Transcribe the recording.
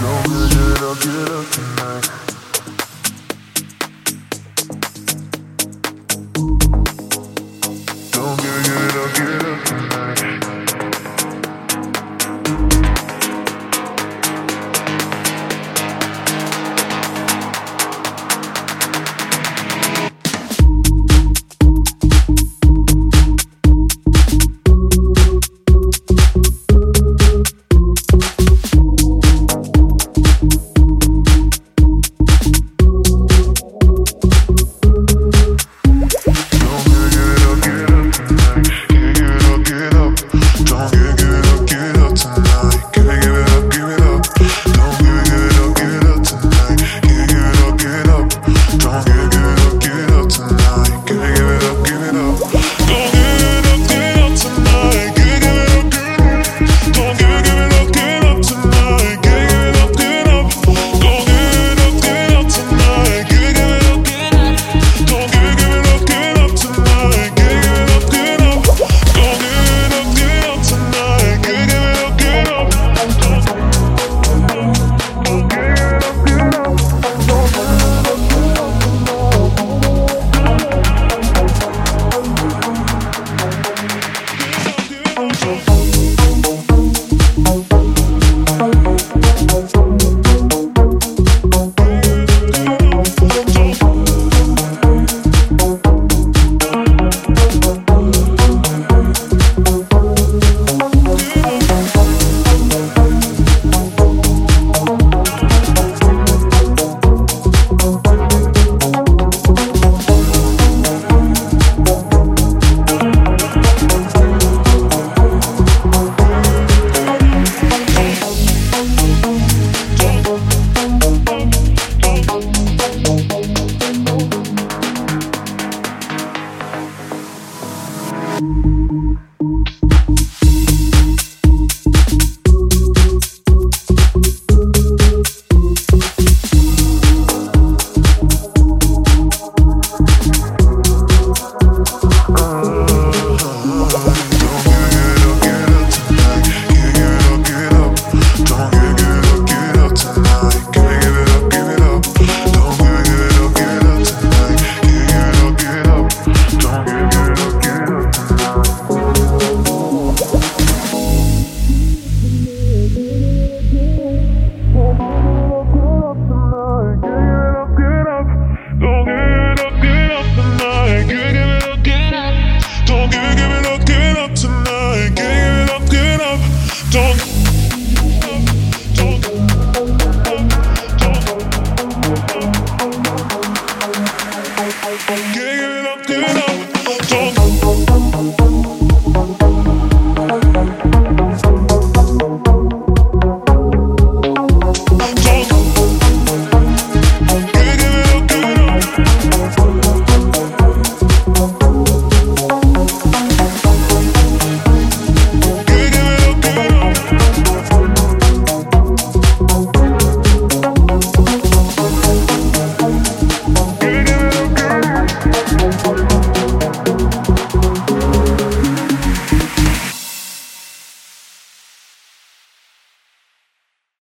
Don't forget I'll get up tonight. Don't forget I'll get up tonight. Yeah. Get